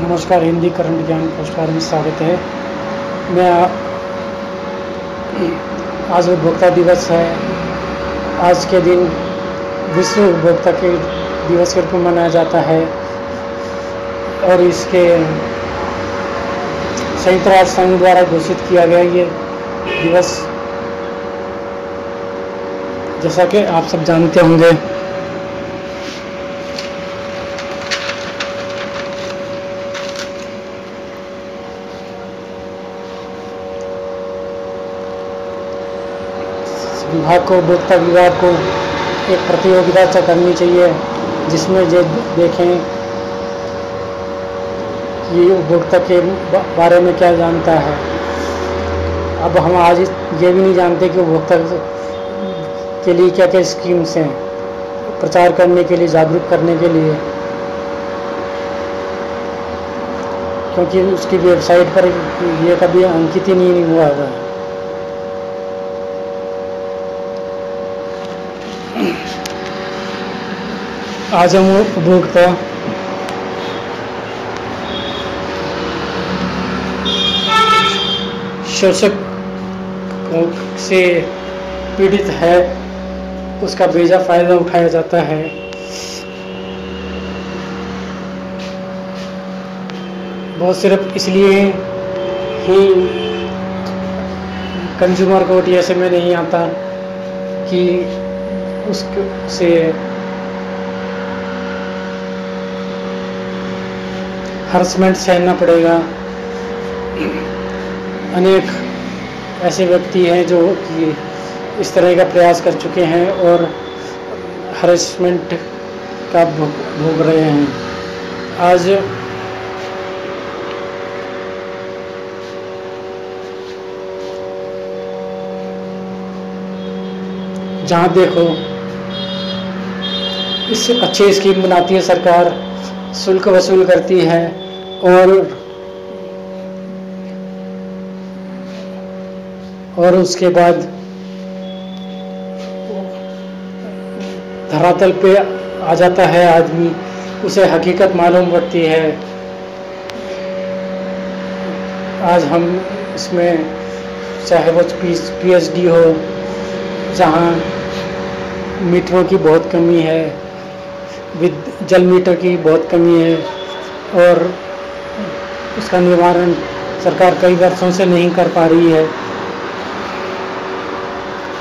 नमस्कार, हिंदी करंट ज्ञान पुरस्कार में स्वागत है। मैं आज उपभोक्ता दिवस है। आज के दिन विश्व उपभोक्ता के दिवस के रूप में मनाया जाता है। और इसके संयुक्त राष्ट्र संघ द्वारा घोषित किया गया ये दिवस, जैसा कि आप सब जानते होंगे विभाग को, उपभोक्ता विभाग को एक प्रतियोगिता च- करनी चाहिए, जिसमें जो देखें कि उपभोक्ता के बारे में क्या जानता है। अब हम आज ये भी नहीं जानते कि उपभोक्ता के लिए क्या क्या स्कीम्स हैं, प्रचार करने के लिए, जागरूक करने के लिए। क्योंकि उसकी वेबसाइट पर ये कभी अंकित ही नहीं हुआ हुआ है आज हम उपभोक्ता शोषक से पीड़ित है, उसका बेजा फ़ायदा उठाया जाता है। बहुत सिर्फ़ इसलिए ही कंज्यूमर कोर्ट ऐसे में नहीं आता कि उससे हरसमेंट सहना पड़ेगा। अनेक ऐसे व्यक्ति हैं जो कि इस तरह का प्रयास कर चुके हैं और हरसमेंट का भोग रहे हैं। आज जहाँ देखो इससे अच्छी स्कीम बनाती है सरकार। शुल्क वसूल करती है और और उसके बाद धरातल पे आ जाता है आदमी, उसे हकीकत मालूम पड़ती है। आज हम इसमें, चाहे वो पी एच डी हो, जहाँ मीटरों की बहुत कमी है विद, जल मीटर की बहुत कमी है और उसका निवारण सरकार कई वर्षों से नहीं कर पा रही है,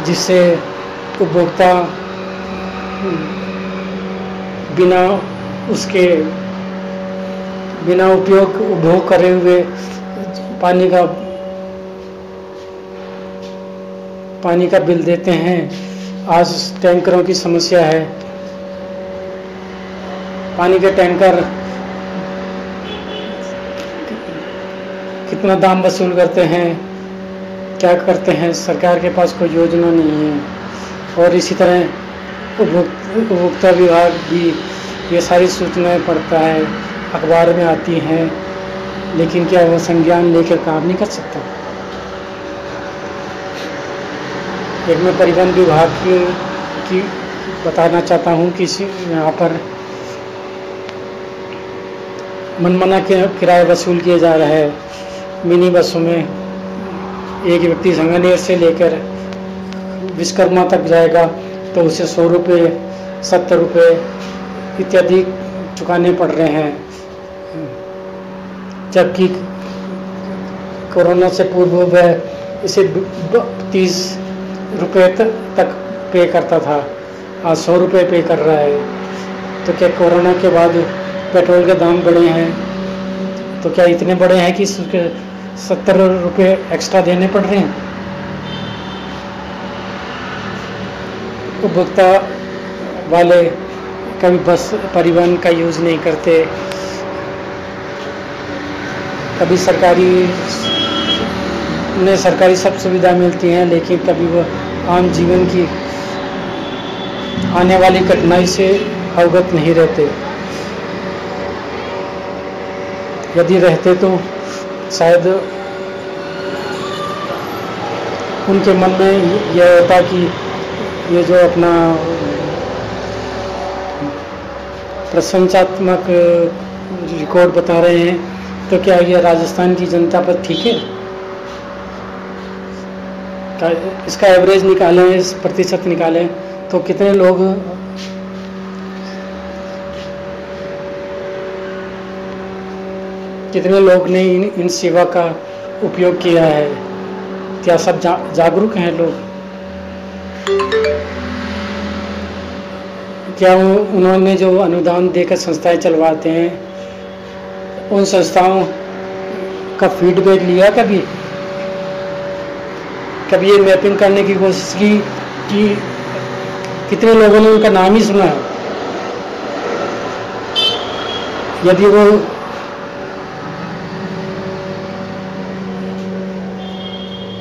जिससे उपभोक्ता बिना उसके, बिना उपयोग उपभोग करे हुए पानी का पानी का बिल देते हैं। आज टैंकरों की समस्या है। पानी के टैंकर। कितना दाम वसूल करते हैं क्या करते हैं सरकार के पास कोई योजना नहीं है। और इसी तरह उपभोक्ता विभाग भी ये सारी सूचनाएँ पढ़ता है अखबार में आती हैं लेकिन क्या वो संज्ञान लेकर काम नहीं कर सकता? एक मैं परिवहन विभाग की, की बताना चाहता हूँ कि यहाँ पर मनमाना के किराए वसूल किए जा रहे हैं। मिनी बसों में एक व्यक्ति संगनेर से लेकर विश्वकर्मा तक जाएगा तो उसे सौ रुपये, सत्तर रुपये इत्यादि चुकाने पड़ रहे हैं। जबकि कोरोना से पूर्व वह इसे तीस रुपये तक पे करता था। आज सौ रुपये पे कर रहा है। तो क्या कोरोना के बाद पेट्रोल के दाम बढ़े हैं। तो क्या इतने बड़े हैं कि सत्तर रुपये एक्स्ट्रा देने पड़ रहे हैं? उपभोक्ता वाले कभी बस परिवहन का यूज़ नहीं करते। कभी सरकारी उन्हें सरकारी सब सुविधा मिलती हैं, लेकिन कभी वो आम जीवन की आने वाली कठिनाई से अवगत नहीं रहते। यदि रहते तो शायद उनके मन में यह होता कि ये जो अपना प्रशंसात्मक रिकॉर्ड बता रहे हैं तो क्या यह राजस्थान की जनता पर ठीक है? इसका एवरेज निकालें, इस प्रतिशत निकालें तो कितने लोग कितने लोग ने इन इन सेवा का उपयोग किया है? क्या सब जा, जागरूक हैं लोग? क्या उन्होंने जो अनुदान देकर संस्थाएँ चलवाते हैं उन संस्थाओं का फीडबैक लिया कभी? कभी ये मैपिंग करने की कोशिश की कि कितने लोगों ने उनका नाम ही सुना? है यदि वो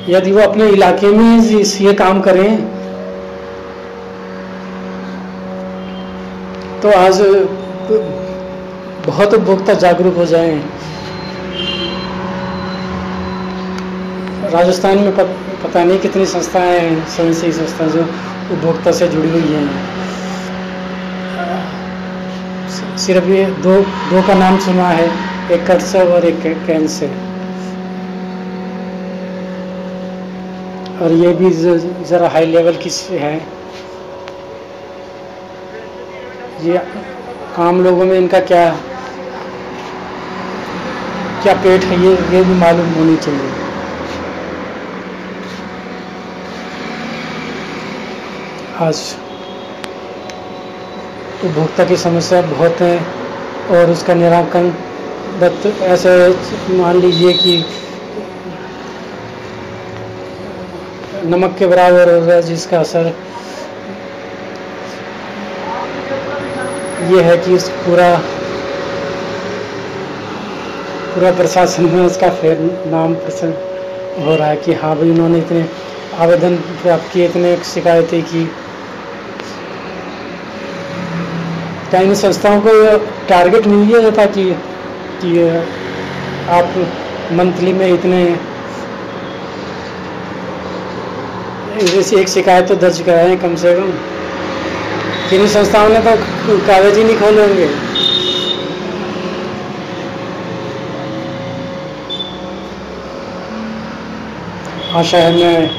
यदि वो अपने इलाके में ये काम करें तो आज बहुत उपभोक्ता जागरूक हो जाएँ। राजस्थान में पता नहीं कितनी संस्थाएँ हैं स्वयं सेवी संस्थाएँ जो उपभोक्ता से जुड़ी हुई हैं। सिर्फ़ ये दो दो का नाम सुना है, एक कर्सव और एक कैंसर और ये भी ज़रा हाई लेवल की है। ये आम लोगों में इनका क्या क्या पेट है, ये ये भी मालूम होनी चाहिए। आज उपभोक्ता की समस्या बहुत है और उसका निराकरण ऐसे मान लीजिए कि नमक के बराबर हो गया जिसका असर ये है कि इस पूरा पूरा प्रशासन में उसका फिर नाम प्रसन्न हो रहा है कि हाँ भाई उन्होंने इतने आवेदन प्राप्त किए, इतने शिकायतें की। क्या इन संस्थाओं को टारगेट मिल दिया जाता कि कि आप मंथली में इतने जैसे एक शिकायत तो दर्ज कराएँ कम से कम। किन संस्थाओं ने तो कागज़ ही नहीं खोले होंगे। आशा है मैं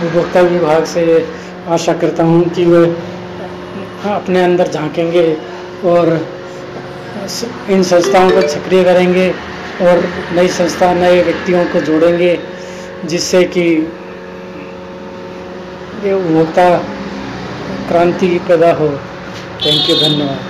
उपभोक्ता विभाग से आशा करता हूँ कि वे अपने अंदर झांकेंगे और इन संस्थाओं को सक्रिय करेंगे और नई संस्था, नए व्यक्तियों को जोड़ेंगे। जिससे कि ये उपभोक्ता क्रांति पैदा हो। थैंक यू धन्यवाद।